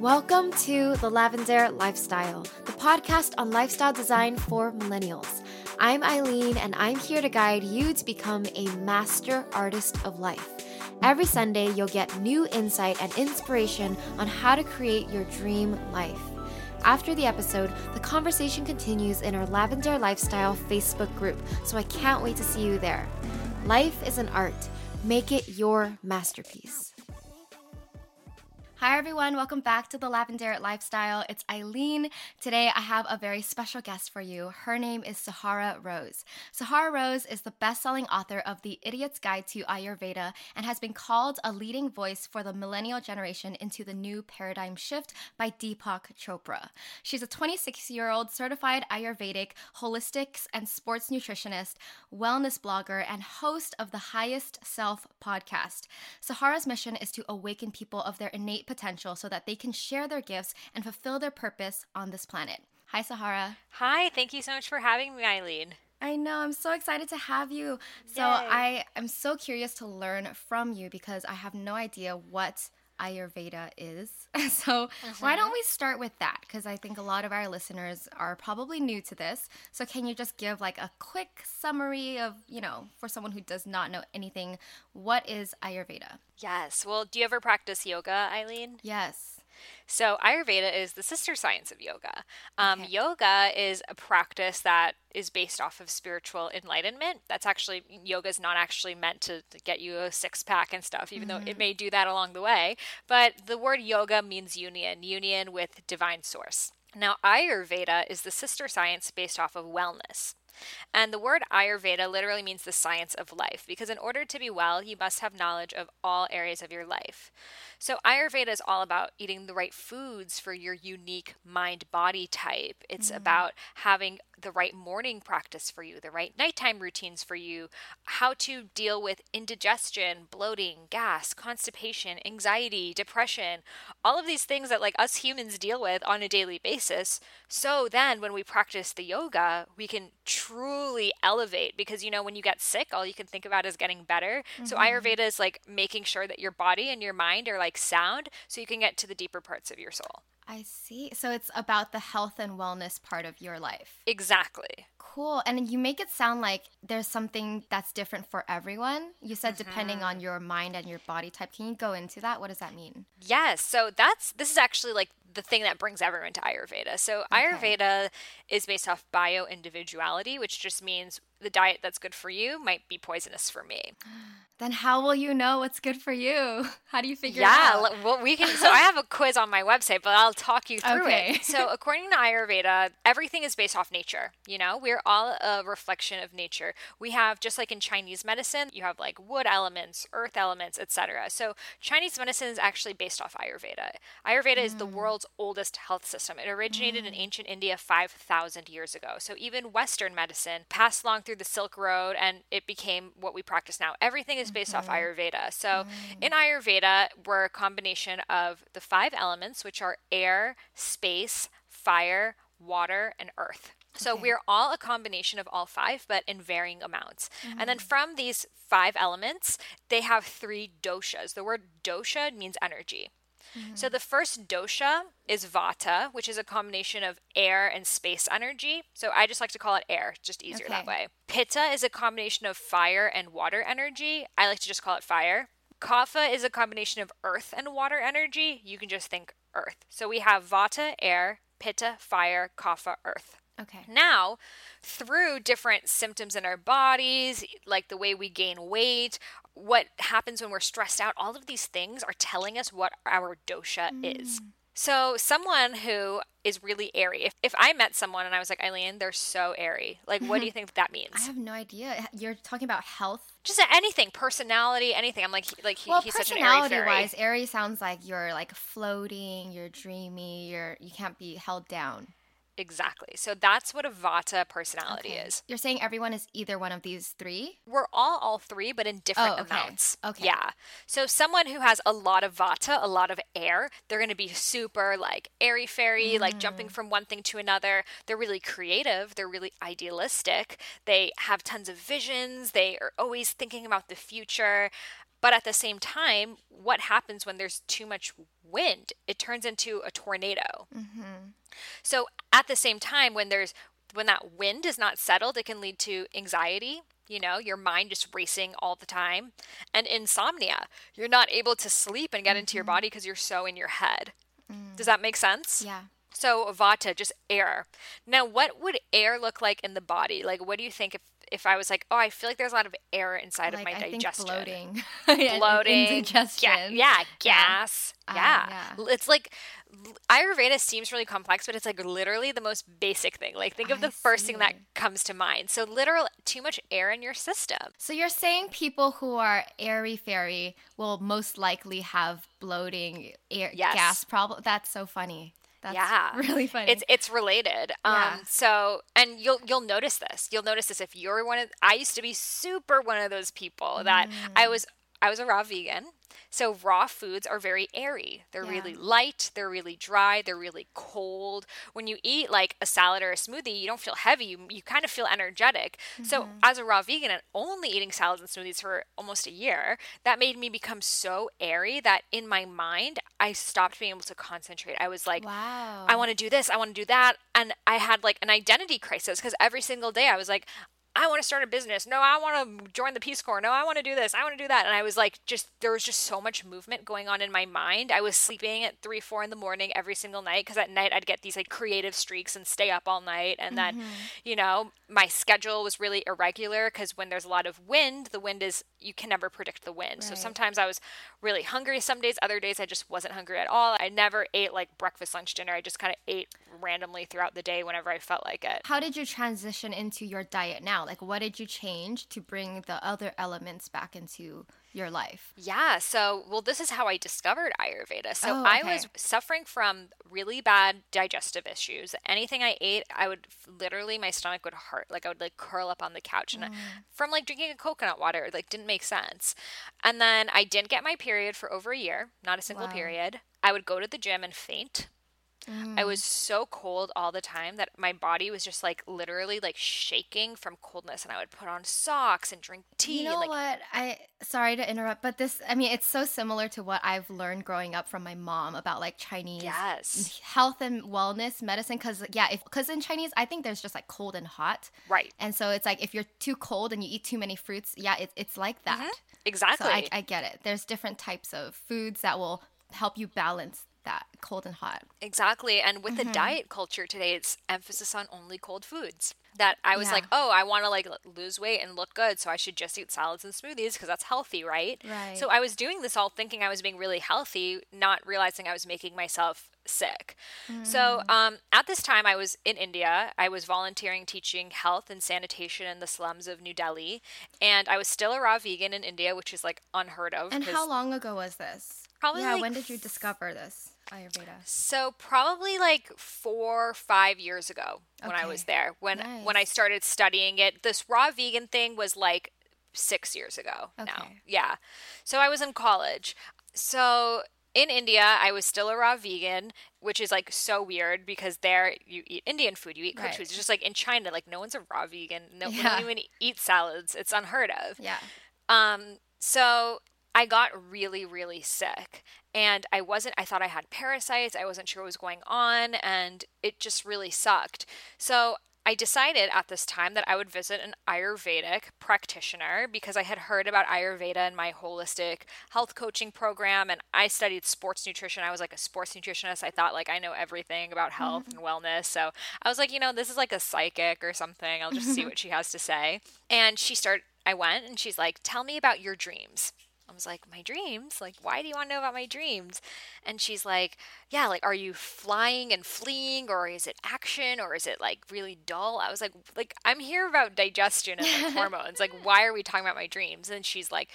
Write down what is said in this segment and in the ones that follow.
Welcome to The Lavendaire Lifestyle, the podcast on lifestyle design for millennials. I'm Aileen, and I'm here to guide you to become a master artist of life. Every Sunday, you'll get new insight and inspiration on how to create your dream life. After the episode, the conversation continues in our Lavendaire Lifestyle Facebook group, so I can't wait to see you there. Life is an art, make it your masterpiece. Hi, everyone. Welcome back to the Lavendaire Lifestyle. It's Aileen. Today, I have a very special guest for you. Her name is Sahara Rose. Sahara Rose is the best selling author of The Idiot's Guide to Ayurveda and has been called a leading voice for the millennial generation into the new paradigm shift by Deepak Chopra. She's a 26 year old certified Ayurvedic, holistics, and sports nutritionist, wellness blogger, and host of the Highest Self podcast. Sahara's mission is to awaken people of their innate potential so that they can share their gifts and fulfill their purpose on this planet. Hi, Sahara. Hi, thank you so much for having me, Aileen. I know, I'm so excited to have you. So, Yay. I am so curious to learn from you because I have no idea what Ayurveda is. So, uh-huh. why don't we start with that? Because I think a lot of our listeners are probably new to this. So, can you just give like a quick summary of, you know, for someone who does not know anything, what is Ayurveda? Yes. Well, do you ever practice yoga, Aileen? Yes. So, Ayurveda is the sister science of yoga. Um, okay. Yoga is a practice that is based off of spiritual enlightenment. That's actually, yoga is not actually meant to, to get you a six pack and stuff, even mm-hmm. though it mm-hmm. may do that along the way. But the word yoga means union, union with divine source. Now, Ayurveda is the sister science based off of wellness. And the word Ayurveda literally means the science of life, because in order to be well, you must have knowledge of all areas of your life. So, Ayurveda is all about eating the right foods for your unique mind body type. It's mm-hmm. about having the right morning practice for you, the right nighttime routines for you, how to deal with indigestion, bloating, gas, constipation, anxiety, depression, all of these things that like us humans deal with on a daily basis. So then when we practice the yoga, we can truly elevate because you know when you get sick, all you can think about is getting better. Mm-hmm. So Ayurveda is like making sure that your body and your mind are like sound so you can get to the deeper parts of your soul. I see. So it's about the health and wellness part of your life. Exactly. Cool. And you make it sound like there's something that's different for everyone. You said mm-hmm. depending on your mind and your body type. Can you go into that? What does that mean? Yes. So that's this is actually like the thing that brings everyone to Ayurveda. So okay. Ayurveda is based off bio individuality, which just means the diet that's good for you might be poisonous for me. then how will you know what's good for you? How do you figure yeah, it out? Yeah, well, we can. So I have a quiz on my website, but I'll talk you through okay. it. So according to Ayurveda, everything is based off nature. You know, we're all a reflection of nature. We have just like in Chinese medicine, you have like wood elements, earth elements, etc. So Chinese medicine is actually based off Ayurveda. Ayurveda mm. is the mm. world's oldest health system. It originated mm. in ancient India 5,000 years ago. So even Western medicine passed along through the Silk Road, and it became what we practice now. Everything is based mm-hmm. off Ayurveda. So mm. in Ayurveda, we're a combination of the five elements, which are air, space, fire, water, and earth. So okay. we're all a combination of all five, but in varying amounts. Mm-hmm. And then mm. from these five elements, they have three doshas. The word dosha means energy. Mm-hmm. So the first dosha is vata, which is a combination of air and space energy. So I just like to call it air, just easier okay. that way. Pitta is a combination of fire and water energy. I like to just call it fire. Kapha is a combination of earth and water energy. You can just think earth. So we have vata, air, pitta, fire, kapha, earth. Okay. Now, through different symptoms in our bodies, like the way we gain weight, what happens when we're stressed out, all of these things are telling us what our dosha mm. is. So, someone who is really airy, if, if I met someone and I was like, Aileen, they're so airy, like, what do you think that means? I have no idea. You're talking about health? Just anything, personality, anything. I'm like, like he, well, he's such an airy fairy. wise, airy sounds like you're like floating, you're dreamy, you're you can't be held down. Exactly. So that's what a Vata personality okay. is. You're saying everyone is either one of these three? We're all all three, but in different oh, okay. amounts. Okay. Yeah. So someone who has a lot of Vata, a lot of air, they're going to be super like airy fairy, mm. like jumping mm. from one thing to another. They're really creative. They're really idealistic. They have tons of visions. They are always thinking about the future But at the same time, what happens when there's too much wind? It turns into a tornado. Mm-hmm. So at the same time, when there's when that wind is not settled, it can lead to anxiety. You know, your mind just racing all the time, and insomnia. You're not able to sleep and get mm-hmm. into your mm-hmm. body because you're so in your head. Mm. Does that make sense? Yeah. So vata, just air. Now, what would air look like in the body? Like, what do you think if if I was like, oh, I feel like there's a lot of air inside like, of my I digestion. bloating. bloating. Indigestion. Ga- yeah, gas. Yeah. yeah. Uh, yeah. It's like Ayurveda seems really complex, but it's like literally the most basic thing. Like think of I the first thing that comes to mind. So literal too much air in your system. So you're saying people who are airy fairy will most likely have bloating air yes. gas problem. That's so funny. That's yeah. really funny. It's it's related. Yeah. Um so and you'll you'll notice this. You'll notice this if you're one of I used to be super one of those people that mm. I was I was a raw vegan so raw foods are very airy. They're yeah. really light, they're really dry, they're really cold. When you eat like a salad or a smoothie, you don't feel heavy, you, you kind of feel energetic. Mm-hmm. So as a raw vegan and only eating salads and smoothies for almost a year, that made me become so airy that in my mind, I stopped being able to concentrate. I was like, wow. I want to do this, I want to do that. And I had like an identity crisis because every single day I was like, I want to start a business. No, I want to join the Peace Corps. No, I want to do this. I want to do that. And I was like, just, there was just so much movement going on in my mind. I was sleeping at three, four in the morning every single night because at night I'd get these like creative streaks and stay up all night. And mm-hmm. then, you know, my schedule was really irregular because when there's a lot of wind, the wind is, you can never predict the wind. Right. So sometimes I was really hungry some days, other days I just wasn't hungry at all. I never ate like breakfast, lunch, dinner. I just kind of ate randomly throughout the day whenever I felt like it. How did you transition into your diet now? Like, what did you change to bring the other elements back into your life? Yeah. So, well, this is how I discovered Ayurveda. So, oh, okay. I was suffering from really bad digestive issues. Anything I ate, I would literally, my stomach would hurt. Like, I would like curl up on the couch. And mm. from like drinking a coconut water, it, like didn't make sense. And then I didn't get my period for over a year, not a single wow. period. I would go to the gym and faint Mm. I was so cold all the time that my body was just like literally like shaking from coldness and I would put on socks and drink tea. You know like, what? I sorry to interrupt, but this I mean it's so similar to what I've learned growing up from my mom about like Chinese yes. health and wellness medicine cuz yeah, if cuz in Chinese I think there's just like cold and hot. Right. And so it's like if you're too cold and you eat too many fruits, yeah, it, it's like that. Mm-hmm. Exactly. So I, I get it. There's different types of foods that will help you balance that cold and hot. Exactly. And with mm-hmm. the diet culture today, it's emphasis on only cold foods. That I was yeah. like, oh, I want to like lose weight and look good, so I should just eat salads and smoothies because that's healthy, right? Right. So I was doing this all thinking I was being really healthy, not realizing I was making myself sick. Mm. So um, at this time, I was in India. I was volunteering teaching health and sanitation in the slums of New Delhi, and I was still a raw vegan in India, which is like unheard of. And how long ago was this? Probably. Yeah. Like when did you discover this? Ayurveda? So probably like four, five years ago when okay. I was there. When nice. when I started studying it, this raw vegan thing was like six years ago okay. now. Yeah. So I was in college. So in India, I was still a raw vegan, which is like so weird because there you eat Indian food, you eat cooked right. foods. It's just like in China, like no one's a raw vegan. No yeah. one even eat salads. It's unheard of. Yeah. Um. So I got really, really sick. And I wasn't, I thought I had parasites. I wasn't sure what was going on. And it just really sucked. So I decided at this time that I would visit an Ayurvedic practitioner because I had heard about Ayurveda in my holistic health coaching program and I studied sports nutrition. I was like a sports nutritionist. I thought like I know everything about health mm-hmm. and wellness. So I was like, you know, this is like a psychic or something. I'll just see what she has to say. And she started I went and she's like, "Tell me about your dreams." I was like, My dreams? Like, why do you want to know about my dreams? And she's like, Yeah, like, are you flying and fleeing, or is it action, or is it like really dull? I was like, like I'm here about digestion and like, hormones. Like, why are we talking about my dreams? And she's like,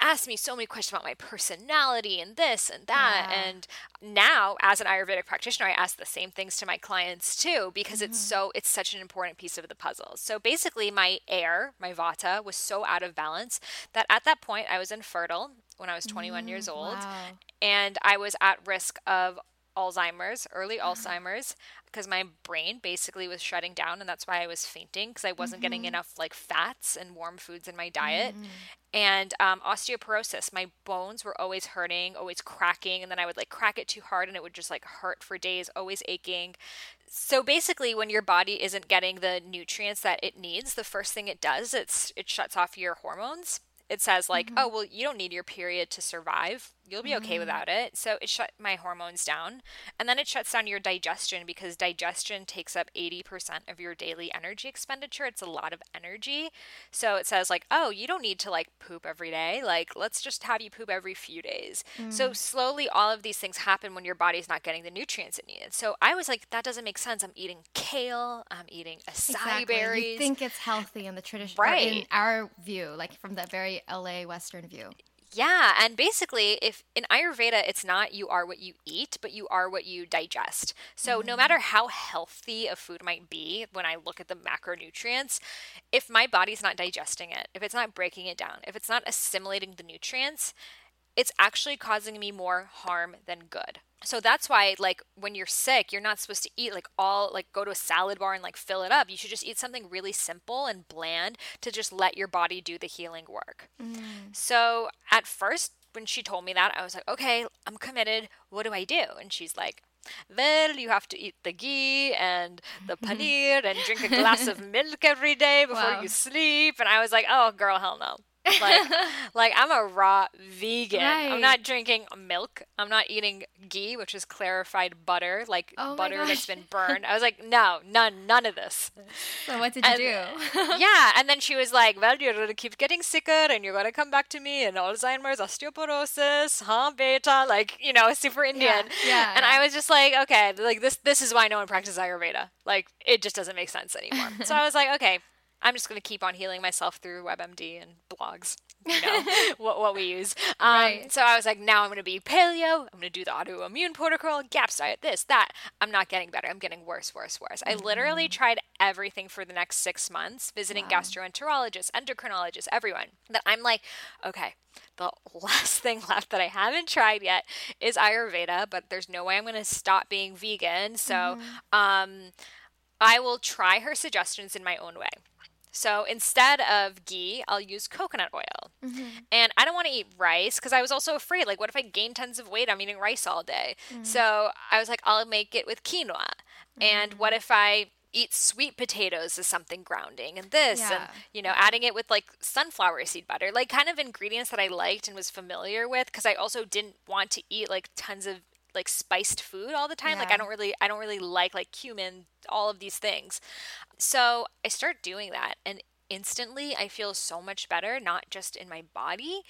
asked me so many questions about my personality and this and that. Yeah. And now, as an Ayurvedic practitioner, I ask the same things to my clients too because mm-hmm. it's so it's such an important piece of the puzzle. So basically, my air, my vata, was so out of balance that at that point I was infertile when I was 21 mm, years old, wow. and I was at risk of Alzheimer's, early Alzheimer's, because my brain basically was shutting down, and that's why I was fainting because I wasn't mm-hmm. getting enough like fats and warm foods in my diet. Mm-hmm. And um, osteoporosis, my bones were always hurting, always cracking, and then I would like crack it too hard, and it would just like hurt for days, always aching. So basically, when your body isn't getting the nutrients that it needs, the first thing it does, it's it shuts off your hormones it says like mm-hmm. oh well you don't need your period to survive you'll be okay mm-hmm. without it. So it shut my hormones down and then it shuts down your digestion because digestion takes up 80% of your daily energy expenditure. It's a lot of energy. So it says like oh you don't need to like poop every day. Like let's just have you poop every few days. Mm. so slowly all of these things happen when your body's not getting the nutrients it needs. So i was like that doesn't make sense. I'm eating kale. I'm eating acai exactly. berries. you think it's healthy in the tradition right in our view like from the very la western view yeah, and basically, if in Ayurveda, it's not you are what you eat, but you are what you digest. So, mm-hmm. no matter how healthy a food might be, when I look at the macronutrients, if my body's not digesting it, if it's not breaking it down, if it's not assimilating the nutrients, it's actually causing me more harm than good so that's why like when you're sick you're not supposed to eat like all like go to a salad bar and like fill it up you should just eat something really simple and bland to just let your body do the healing work mm. so at first when she told me that i was like okay i'm committed what do i do and she's like well, you have to eat the ghee and the paneer and drink a glass of milk every day before wow. you sleep. And I was like, oh, girl, hell no like like I'm a raw vegan. Right. I'm not drinking milk. I'm not eating ghee, which is clarified butter, like oh butter that's been burned. I was like, no, none, none of this. So what did you do? yeah, and then she was like, well, you're gonna keep getting sicker, and you're gonna come back to me, and Alzheimer's, osteoporosis, huh, beta, like you know, super Indian. Yeah. yeah and I was just like, okay, like this, this is why no one practices Ayurveda. Like it just doesn't make sense anymore. so I was like, okay, I'm just going to keep on healing myself through WebMD and blogs. You know what what we use. Um, right. So I was like, now I'm going to be paleo. I'm going to do the autoimmune protocol, GAPS diet, this, that. I'm not getting better. I'm getting worse, worse, worse. Mm-hmm. I literally mm-hmm. tried everything for the next six months, visiting wow. gastroenterologists, endocrinologists, everyone. That I'm like, okay, the last thing left that I haven't tried yet is Ayurveda, but there's no way I'm going to stop being vegan. So, mm-hmm. um, I will try her suggestions in my own way. So instead of ghee, I'll use coconut oil. Mm-hmm. And I don't want to eat rice because I was also afraid like, what if I gain tons of weight? I'm eating rice all day. Mm-hmm. So I was like, I'll make it with quinoa. Mm-hmm. And what if I eat sweet potatoes as something grounding and this yeah. and you know adding it with like sunflower seed butter like kind of ingredients that i liked and was familiar with because i also didn't want to eat like tons of like spiced food all the time. Yeah. Like I don't really I don't really like like cumin, all of these things. So I start doing that and instantly I feel so much better, not just in my body,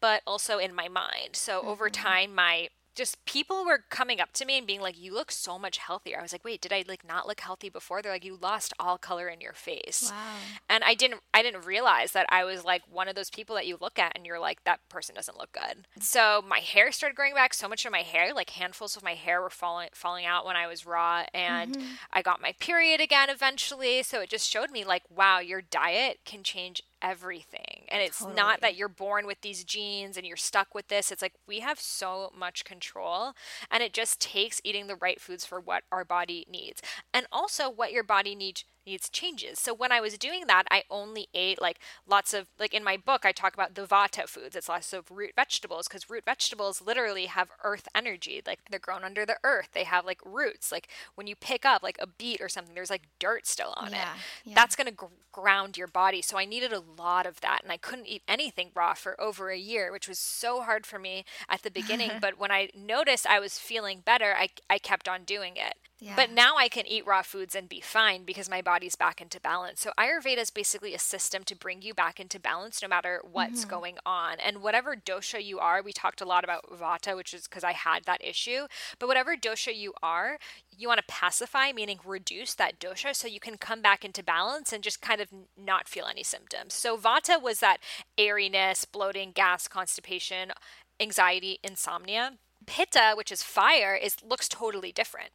but also in my mind. So mm-hmm. over time my just people were coming up to me and being like you look so much healthier. I was like wait did i like not look healthy before? They're like you lost all color in your face. Wow. and i didn't i didn't realize that i was like one of those people that you look at and you're like that person doesn't look good. So my hair started growing back. So much of my hair like handfuls of my hair were falling falling out when i was raw and mm-hmm. i got my period again eventually. So it just showed me like wow your diet can change everything. And it's totally. not that you're born with these genes and you're stuck with this. It's like we have so much control and it just takes eating the right foods for what our body needs. And also what your body needs needs changes. So when I was doing that, I only ate like lots of like in my book I talk about the vata foods. It's lots of root vegetables because root vegetables literally have earth energy. Like they're grown under the earth. They have like roots. Like when you pick up like a beet or something, there's like dirt still on yeah, it. Yeah. That's going to gr- ground your body. So I needed a lot of that and I couldn't eat anything raw for over a year, which was so hard for me at the beginning, but when I noticed I was feeling better, I I kept on doing it. Yeah. But now I can eat raw foods and be fine because my body's back into balance. So Ayurveda is basically a system to bring you back into balance no matter what's mm-hmm. going on. And whatever dosha you are, we talked a lot about vata, which is because I had that issue. But whatever dosha you are, you want to pacify, meaning reduce that dosha so you can come back into balance and just kind of not feel any symptoms. So vata was that airiness, bloating, gas, constipation, anxiety, insomnia. Pitta, which is fire, is looks totally different.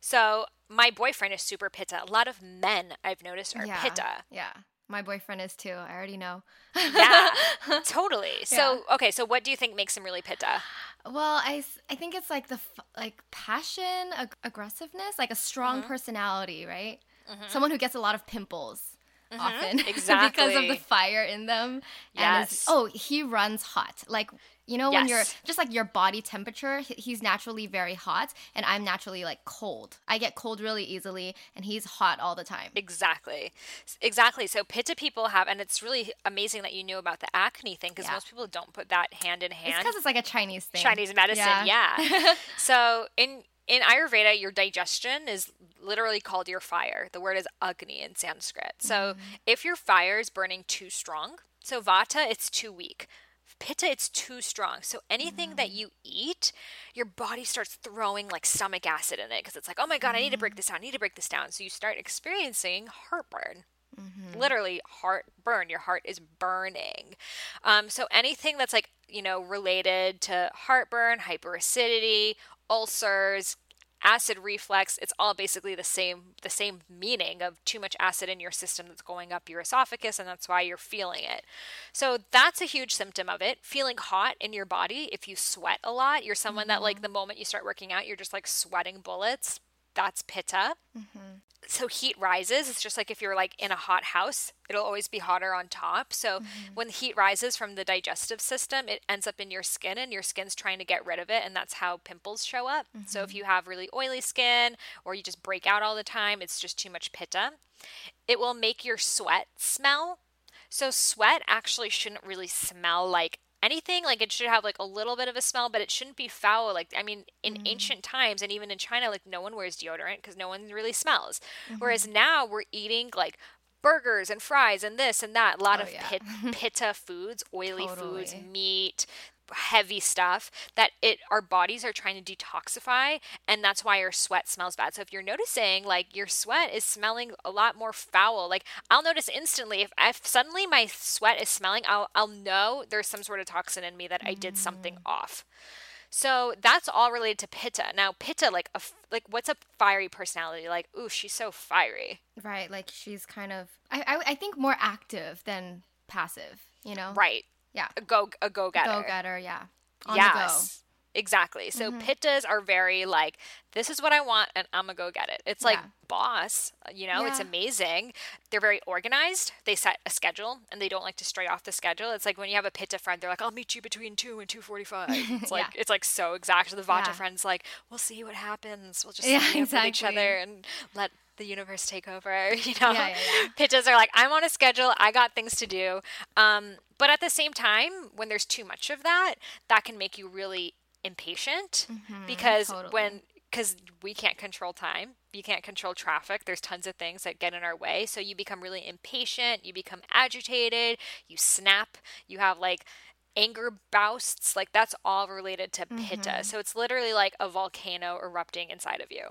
So my boyfriend is super pitta. A lot of men I've noticed are yeah, pitta. Yeah. My boyfriend is too. I already know. yeah, totally. So, yeah. okay, so what do you think makes him really pitta? Well, I, I think it's like the like passion, ag- aggressiveness, like a strong mm-hmm. personality, right? Mm-hmm. Someone who gets a lot of pimples. Mm-hmm. Often, exactly, because of the fire in them. Yes. Is, oh, he runs hot. Like you know, yes. when you're just like your body temperature, he's naturally very hot, and I'm naturally like cold. I get cold really easily, and he's hot all the time. Exactly. Exactly. So, Pitta people have, and it's really amazing that you knew about the acne thing because yeah. most people don't put that hand in hand. It's because it's like a Chinese thing. Chinese medicine, yeah. yeah. so, in in Ayurveda, your digestion is literally called your fire. The word is Agni in Sanskrit. So, mm. if your fire is burning too strong, so Vata, it's too weak pitta it's too strong so anything mm. that you eat your body starts throwing like stomach acid in it because it's like oh my god i need to break mm. this down i need to break this down so you start experiencing heartburn mm-hmm. literally heartburn your heart is burning um, so anything that's like you know related to heartburn hyperacidity ulcers acid reflux it's all basically the same the same meaning of too much acid in your system that's going up your esophagus and that's why you're feeling it so that's a huge symptom of it feeling hot in your body if you sweat a lot you're someone mm-hmm. that like mm-hmm. the moment you start working out you're just like sweating bullets that's pitta mm-hmm so heat rises it's just like if you're like in a hot house it'll always be hotter on top so mm-hmm. when heat rises from the digestive system it ends up in your skin and your skin's trying to get rid of it and that's how pimples show up mm-hmm. so if mm-hmm. you have really oily skin or you just break out all the time it's just too much pitta it will make your sweat smell so sweat actually shouldn't really smell like anything like it should have like a little bit of a smell but it shouldn't be foul like i mean in mm-hmm. ancient times and even in china like no one wears deodorant because no one really smells mm-hmm. whereas now we're eating like burgers and fries and this and that a lot oh, of yeah. pit, pitta foods oily totally. foods meat heavy stuff that it our bodies are trying to detoxify and that's why our sweat smells bad. So if you're noticing like your sweat is smelling a lot more foul, like I'll notice instantly if, if suddenly my sweat is smelling, I'll I'll know there's some sort of toxin in me that I did something mm. off. So that's all related to Pitta. Now Pitta, like a like, what's a fiery personality? Like, ooh, she's so fiery. Right, like she's kind of I I, I think more active than passive. You know. Right. Yeah. A go a go getter. Go getter, yeah. On yes. Exactly. So mm-hmm. pittas are very like, this is what I want and I'm gonna go get it. It's like yeah. boss, you know, yeah. it's amazing. They're very organized. They set a schedule and they don't like to stray off the schedule. It's like when you have a pitta friend, they're like, I'll meet you between two and two forty five. It's like yeah. it's like so exact. The Vata friend's like, we'll see what happens. We'll just yeah, exactly. with each other and let the universe take over. You know, yeah, yeah, yeah. pitches are like, I'm on a schedule. I got things to do. Um, but at the same time, when there's too much of that, that can make you really impatient mm-hmm, because totally. when because we can't control time you can't control traffic there's tons of things that get in our way so you become really impatient you become agitated you snap you have like anger bousts like that's all related to pitta mm-hmm. so it's literally like a volcano erupting inside of you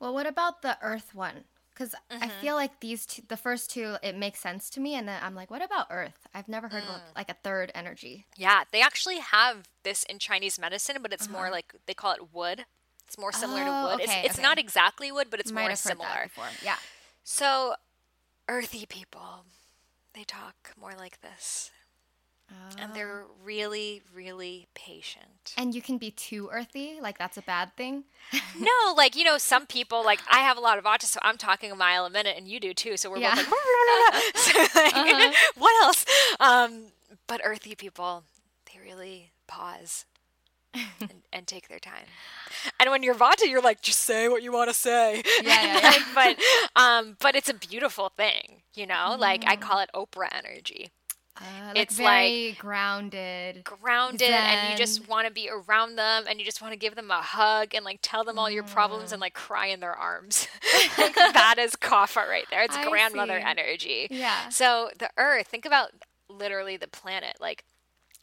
well, what about the Earth one? Because mm-hmm. I feel like these two, the first two, it makes sense to me, and then I'm like, what about Earth? I've never heard mm. of like a third energy. Yeah, they actually have this in Chinese medicine, but it's uh-huh. more like they call it wood. It's more similar oh, to wood. Okay, it's, it's okay. not exactly wood, but it's Might more similar. Yeah. So, earthy people, they talk more like this. Oh. And they're really, really patient. And you can be too earthy? Like that's a bad thing? no, like, you know, some people, like, I have a lot of autism, so I'm talking a mile a minute, and you do too. So we're yeah. both like, so, like uh-huh. what else? Um, but earthy people, they really pause. and, and, take their time. And when you're Vata, you're like, just say what you want to say. Yeah, yeah, yeah. but um, but it's a beautiful thing, you know. Mm. Like I mm. call it Oprah energy. Uh, like it's very like grounded, grounded, zen. and you just want to be around them, and you just want to give them a hug and like tell them all your problems and mm. like cry in their arms. like that is Kapha right there. It's I grandmother see. energy. Yeah. So the Earth, think about literally the planet, like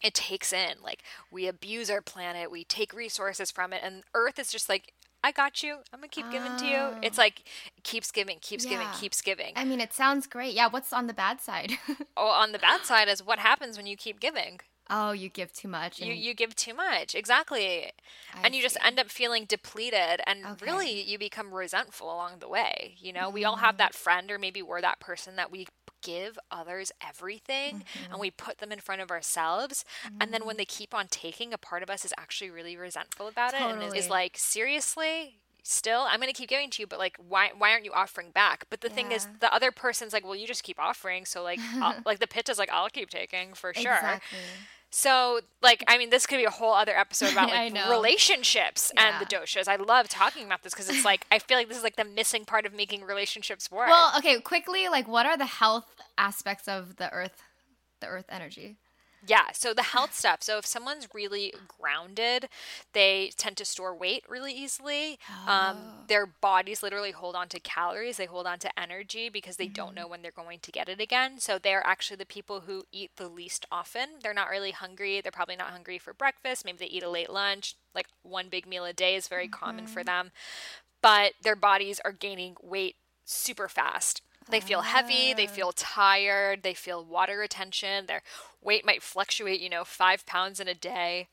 it takes in like we abuse our planet we take resources from it and earth is just like I got you. I'm gonna keep giving to you. It's oh. like keeps giving, keeps yeah. giving, keeps giving. I mean, it sounds great. Yeah. What's on the bad side? oh, on the bad side is what happens when you keep giving. Oh, you give too much. You you give too much, exactly, I and you see. just end up feeling depleted, and okay. really you become resentful along the way. You know, mm. we all have mm. that friend, or maybe we're that person that we give others everything mm-hmm. and we put them in front of ourselves. Mm-hmm. And then when mm-hmm. they keep on taking, a part of us is actually really resentful about totally. it and is, like, seriously? Still, I'm gonna keep giving to you, but like, why why aren't you offering back? But the yeah. thing is, the other person's like, well, you just keep offering, so like, like the pit is like, I'll keep taking for sure. Exactly. So, like, I mean, this could be a whole other episode about like relationships yeah. and the doshas. I love talking about this because it's like I feel like this is like the missing part of making relationships work. Well, okay, quickly, like, what are the health aspects of the earth, the earth energy? Yeah, so the health stuff. So if someone's really grounded, they tend to store weight really easily. Um, oh. Um, their bodies literally hold on to calories, they hold on to energy because they mm-hmm. don't know when they're going to get it again. So they're actually the people who eat the least often. They're not really hungry. They're probably not hungry for breakfast. Maybe they eat a late lunch. Like one big meal a day is very mm-hmm. common for mm-hmm. them. But their bodies are gaining weight super fast. They feel heavy, they ah. feel tired, they feel water retention, their weight might fluctuate, you know, five pounds in a day.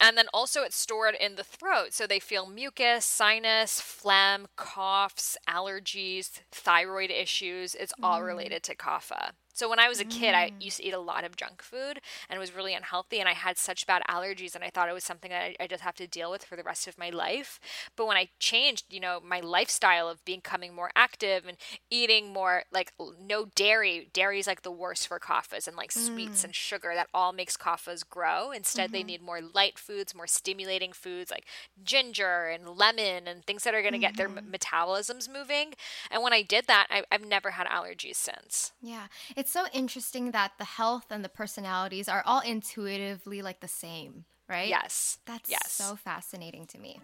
And then also it's stored in the throat. So they feel mucus, sinus, phlegm, coughs, allergies, thyroid issues. It's all mm. related to kapha. So when I was a kid, I mm. used to eat a lot of junk food and it was really unhealthy. And I had such bad allergies, and I thought it was something that I, I just have to deal with for the rest of my life. But when I changed, you know, my lifestyle of becoming more active and eating more like no dairy, dairy is like the worst for kaphas and like mm. sweets and sugar. That all makes kaphas grow. Instead, mm-hmm. they need more light foods, more stimulating foods like ginger and lemon and things that are going to mm-hmm. get their mm-hmm. metabolisms moving. And when I did that, I, I've never had allergies since. Yeah, it's it's so interesting that the health and the personalities are all intuitively like the same right? Yes. That's yes. so fascinating to me.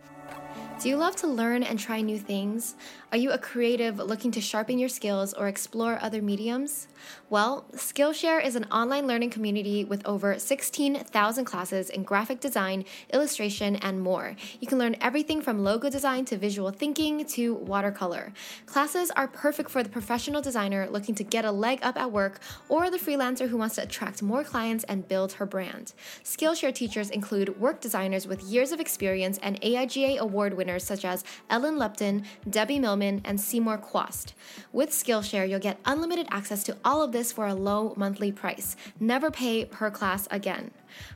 Do you love to learn and try new things? Are you a creative looking to sharpen your skills or explore other mediums? Well, Skillshare is an online learning community with over 16,000 classes in graphic design, illustration, and more. You can learn everything from logo design to visual thinking to watercolor. Classes are perfect for the professional designer looking to get a leg up at work or the freelancer who wants to attract more clients and build her brand. Skillshare teachers include include work designers with years of experience and AIGA award winners such as Ellen Lupton, Debbie Millman, and Seymour Chwast. With Skillshare, you'll get unlimited access to all of this for a low monthly price. Never pay per class again.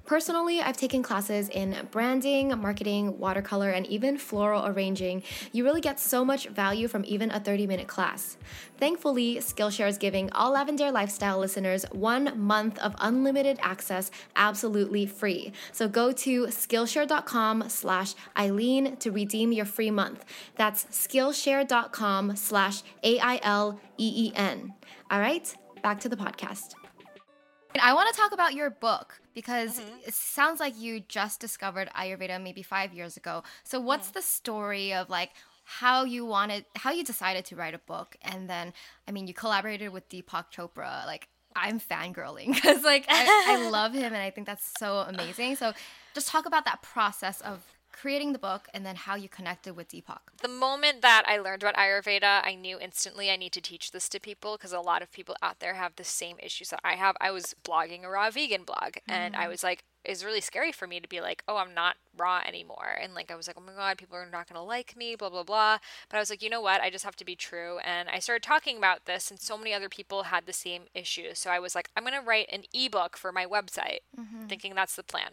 Personally, I've taken classes in branding, marketing, watercolor, and even floral arranging. You really get so much value from even a 30 minute class. Thankfully, Skillshare is giving all Lavendaire Lifestyle listeners one month of unlimited access absolutely free. So go to Skillshare.com slash Aileen to redeem your free month. That's Skillshare.com slash A I L E E N. All right, back to the podcast. I want to talk about your book because mm-hmm. it sounds like you just discovered Ayurveda maybe five years ago. So, what's mm. the story of like how you wanted, how you decided to write a book? And then, I mean, you collaborated with Deepak Chopra. Like, I'm fangirling because like I, I love him and I think that's so amazing. So, just talk about that process of creating the book and then how you connected with Deepak. The moment that I learned about Ayurveda, I knew instantly I need to teach this to people because a lot of people out there have the same issues that I have. I was blogging a raw vegan blog mm-hmm. and I mm. was like, it's really scary for me to be like, oh, I'm not raw anymore. And like, I was like, oh my God, people are not going to like me, blah, blah, blah. But I was like, you know what? I just have to be true. And I started talking about this, and so many other people had the same issues. So I was like, I'm going to write an ebook for my website, mm-hmm. thinking that's the plan.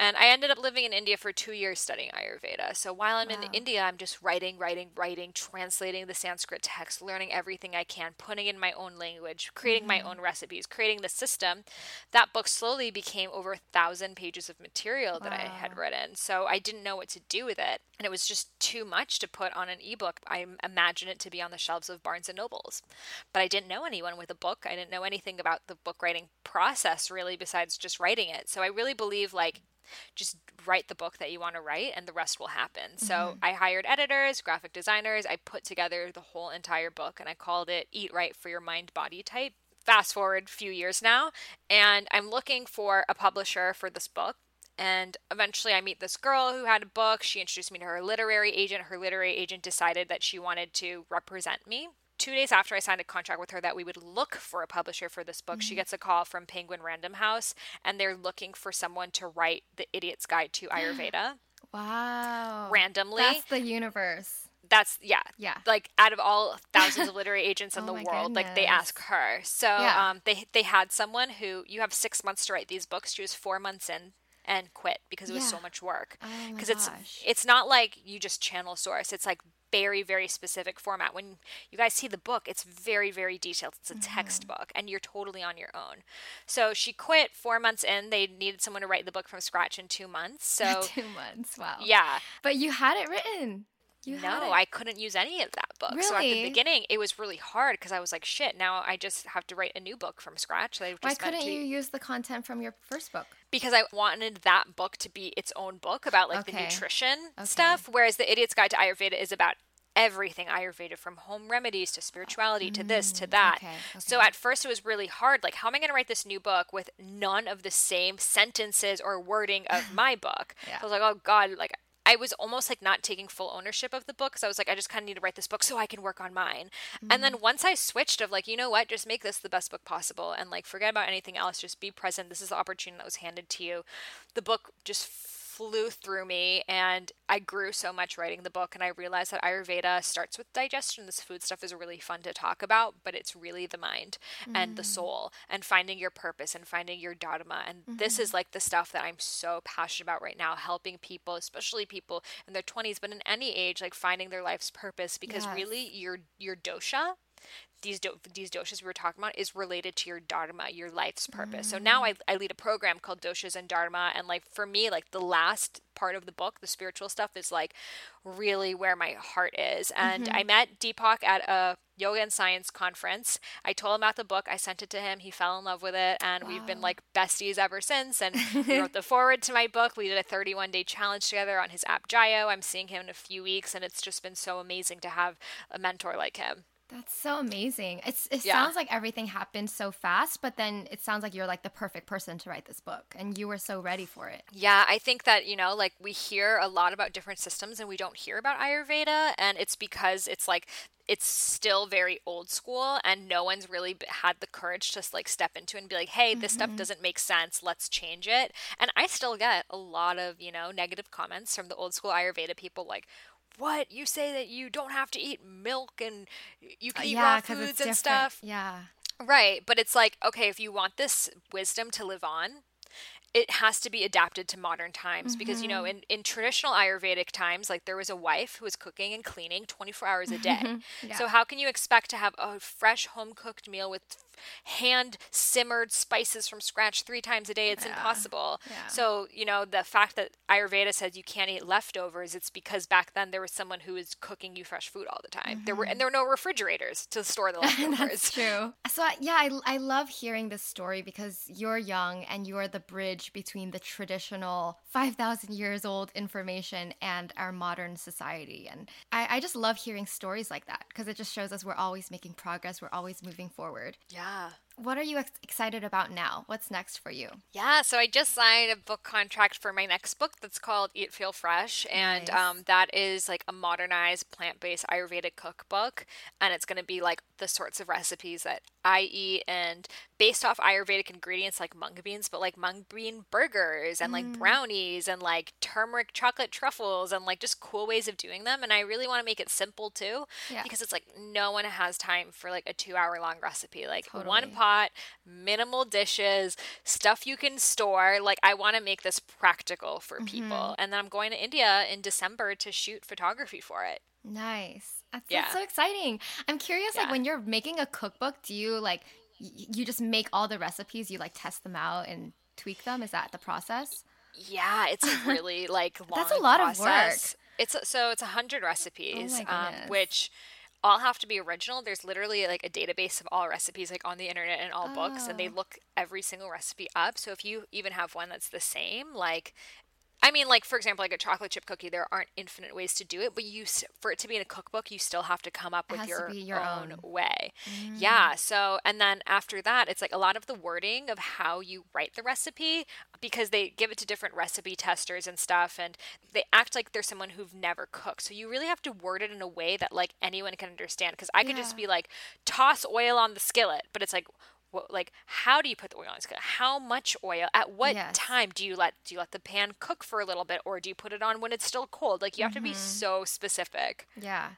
And I ended up living in India for two years studying Ayurveda. So while I'm wow. in India, I'm just writing, writing, writing, translating the Sanskrit text, learning everything I can, putting in my own language, creating mm-hmm. my own recipes, creating the system. That book slowly became over a thousand pages of material that wow. I had written. So I didn't know what to do with it. And it was just too much to put on an ebook. I imagine it to be on the shelves of Barnes and Nobles. But I didn't know anyone with a book. I didn't know anything about the book writing process really besides just writing it. So I really believe like just write the book that you want to write and the rest will happen. Mm-hmm. So I hired editors, graphic designers. I put together the whole entire book and I called it Eat Right for Your Mind Body Type. Fast forward a few years now, and I'm looking for a publisher for this book. And eventually, I meet this girl who had a book. She introduced me to her literary agent. Her literary agent decided that she wanted to represent me two days after I signed a contract with her that we would look for a publisher for this book, mm-hmm. she gets a call from Penguin Random House and they're looking for someone to write The Idiot's Guide to Ayurveda. wow. Randomly. That's the universe. that's yeah yeah like out of all thousands of literary agents in oh the world goodness. like they ask her so yeah. um, they they had someone who you have six months to write these books she was four months in and quit because it was yeah. so much work because oh it's it's not like you just channel source it's like very very specific format. When you guys see the book it's very very detailed. It's a mm-hmm. textbook and you're totally on your own. So she quit four months in. They needed someone to write the book from scratch in two months. So two months. Wow. Yeah. But you had it written you no, I couldn't use any of that book. Really? So at the beginning, it was really hard because I was like, "Shit!" Now I just have to write a new book from scratch. Why couldn't to... you use the content from your first book? Because I wanted that book to be its own book about like okay. the nutrition okay. stuff, whereas the Idiot's Guide to Ayurveda is about everything Ayurveda from home remedies to spirituality to this to mm, that. Okay, okay. So at first it was really hard. Like, how am I going to write this new book with none of the same sentences or wording of my book? yeah. So I was like, oh God, like I was almost like not taking full ownership of the book. because I was like, I just kind of need to write this book so I can work on mine. Mm-hmm. And then mm. once I switched of like, you know what, just make this the best book possible and like forget about anything else. Just be present. This is the opportunity that was handed to you. The book just flew through me and I grew so much writing the book and I realized that Ayurveda starts with digestion. This food stuff is really fun to talk about, but it's really the mind mm. and the mm. soul and finding your purpose and finding your dharma. And mm-hmm. this is like the stuff that I'm so passionate about right now, helping people, especially people in their 20s, but in any age, like finding their life's purpose because yes. really your your dosha these do- these doshas we were talking about is related to your dharma, your life's purpose. Mm. So now I, I lead a program called Doshas and Dharma, and like for me, like the last part of the book, the spiritual stuff, is like really where my heart is. And mm-hmm. I met Deepak at a yoga and science conference. I told him about the book. I sent it to him. He fell in love with it, and wow. we've been like besties ever since. And we wrote the foreword to my book. We did a 31 day challenge together on his app Jiyo. I'm seeing him in a few weeks, and it's just been so amazing to have a mentor like him. That's so amazing. It's it yeah. sounds like everything happened so fast, but then it sounds like you're like the perfect person to write this book and you were so ready for it. Yeah, I think that, you know, like we hear a lot about different systems and we don't hear about Ayurveda and it's because it's like it's still very old school and no one's really had the courage to like step into it and be like hey this mm-hmm. stuff doesn't make sense let's change it and i still get a lot of you know negative comments from the old school ayurveda people like what you say that you don't have to eat milk and you can uh, eat yeah, raw foods and stuff yeah right but it's like okay if you want this wisdom to live on it has to be adapted to modern times mm-hmm. because you know mm-hmm. in, in traditional ayurvedic times like there was a wife who was cooking and cleaning 24 hours a day yeah. so how can you expect to have a fresh home cooked meal with hand simmered spices from scratch three times a day. It's yeah. impossible. Yeah. So, you know, the fact that Ayurveda says you can't eat leftovers, it's because back then there was someone who was cooking you fresh food all the time. Mm-hmm. There were and mm-hmm. there were no refrigerators to store the leftovers. That's true. So yeah, I, I love hearing this story because you're young and you're the bridge between the traditional 5,000 years old information and our modern society. And I, I just love hearing stories like that because it just shows us we're always making progress. We're always moving forward. Yeah. Yeah. What are you ex- excited about now? What's next for you? Yeah, so I just signed a book contract for my next book that's called Eat Feel Fresh, and nice. um, that is like a modernized plant-based Ayurvedic cookbook, and it's going to be like the sorts of recipes that I eat and based off Ayurvedic ingredients like mung beans, but like mung bean burgers and mm. like brownies and like turmeric chocolate truffles and like just cool ways of doing them. And I really want to make it simple too, yeah. because it's like no one has time for like a two-hour long recipe. Like totally. one pot minimal dishes, stuff you can store. Like, I want to make this practical for mm-hmm. people. And then I'm going to India in December to shoot photography for it. Nice. That's, yeah. that's so exciting. I'm curious, yeah. like, when you're making a cookbook, do you like, you just make all the recipes, you like test them out and tweak them? Is that the process? Yeah, it's a really like That's a lot process. of work. It's so it's a hundred recipes, oh um, which all have to be original. There's literally like a database of all recipes like on the internet and all oh. books and they oh. look every single recipe up. So if you even have one that's the same, like I mean, like for example, like a chocolate chip cookie, there aren't infinite ways to do it, but you for it to be in a cookbook, you still have to come up with your, your own, own, way. Mm. Yeah. So, and then after that, it's like a lot of the wording of how you write the recipe because they give it to different recipe testers and stuff, and they act like they're someone who've never cooked. So you really have to word it in a way that like anyone can understand. Because I could yeah. just be like, toss oil on the skillet, but it's like what, like how do you put the oil on? How much oil? At what yes. time do you let do you let the pan cook for a little bit, or do you put it on when it's still cold? Like you have mm-hmm. to be mm-hmm. so specific. Yeah,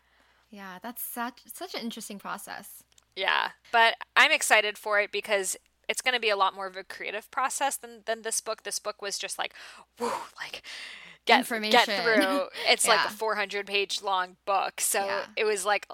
yeah, that's such such an interesting process. Yeah, but I'm excited for it because it's going to be a lot more of a creative process than than this book. This book was just like, whoo, like get information get through. It's yeah. like a 400 page long book, so yeah. it was like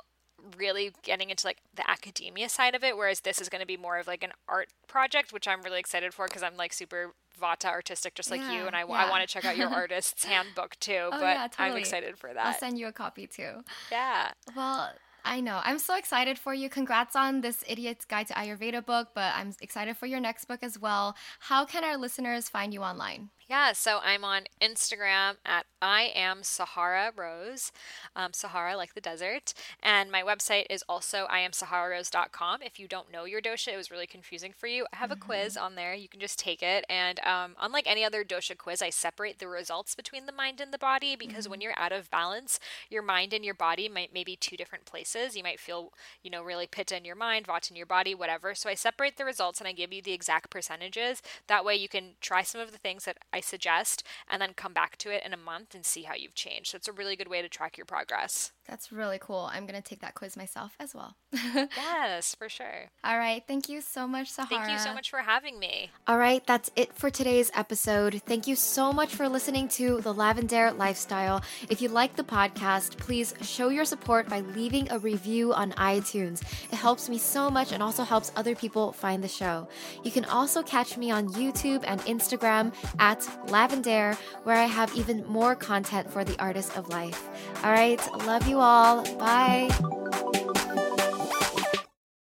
really getting into like the academia side of it whereas this is going to be more of like an art project which i'm really excited for because i'm like super vata artistic just like yeah, you and i, yeah. I want to check out your artist's handbook too oh, but yeah, totally. i'm excited for that i'll send you a copy too yeah well I know. I'm so excited for you. Congrats on this Idiot's Guide to Ayurveda book, but I'm excited for your next book as well. How can our listeners find you online? Yeah, so I'm on Instagram at I am Sahara Rose, um, Sahara like the desert, and my website is also iamsahararose.com. If you don't know your dosha, it was really confusing for you. I have mm-hmm. a quiz mm-hmm. on there. You can just take it, and um, unlike any other dosha quiz, I separate the results between the mind and the body because mm-hmm. when you're out of balance, your mind and your body might maybe two different places. You might feel, you know, really pitta in your mind, vata in your body, whatever. So I separate the results and I give you the exact percentages. That way, you can try some of the things that I suggest and then come back to it in a month and see how you've changed. So it's a really good way to track your progress. That's really cool. I'm going to take that quiz myself as well. yes, for sure. All right. Thank you so much, Sahara. Thank you so much for having me. All right. That's it for today's episode. Thank you so much for listening to The Lavendaire Lifestyle. If you like the podcast, please show your support by leaving a review on iTunes. It helps me so much and also helps other people find the show. You can also catch me on YouTube and Instagram at Lavendaire, where I have even more content for the artist of life. All right. Love you all. Bye.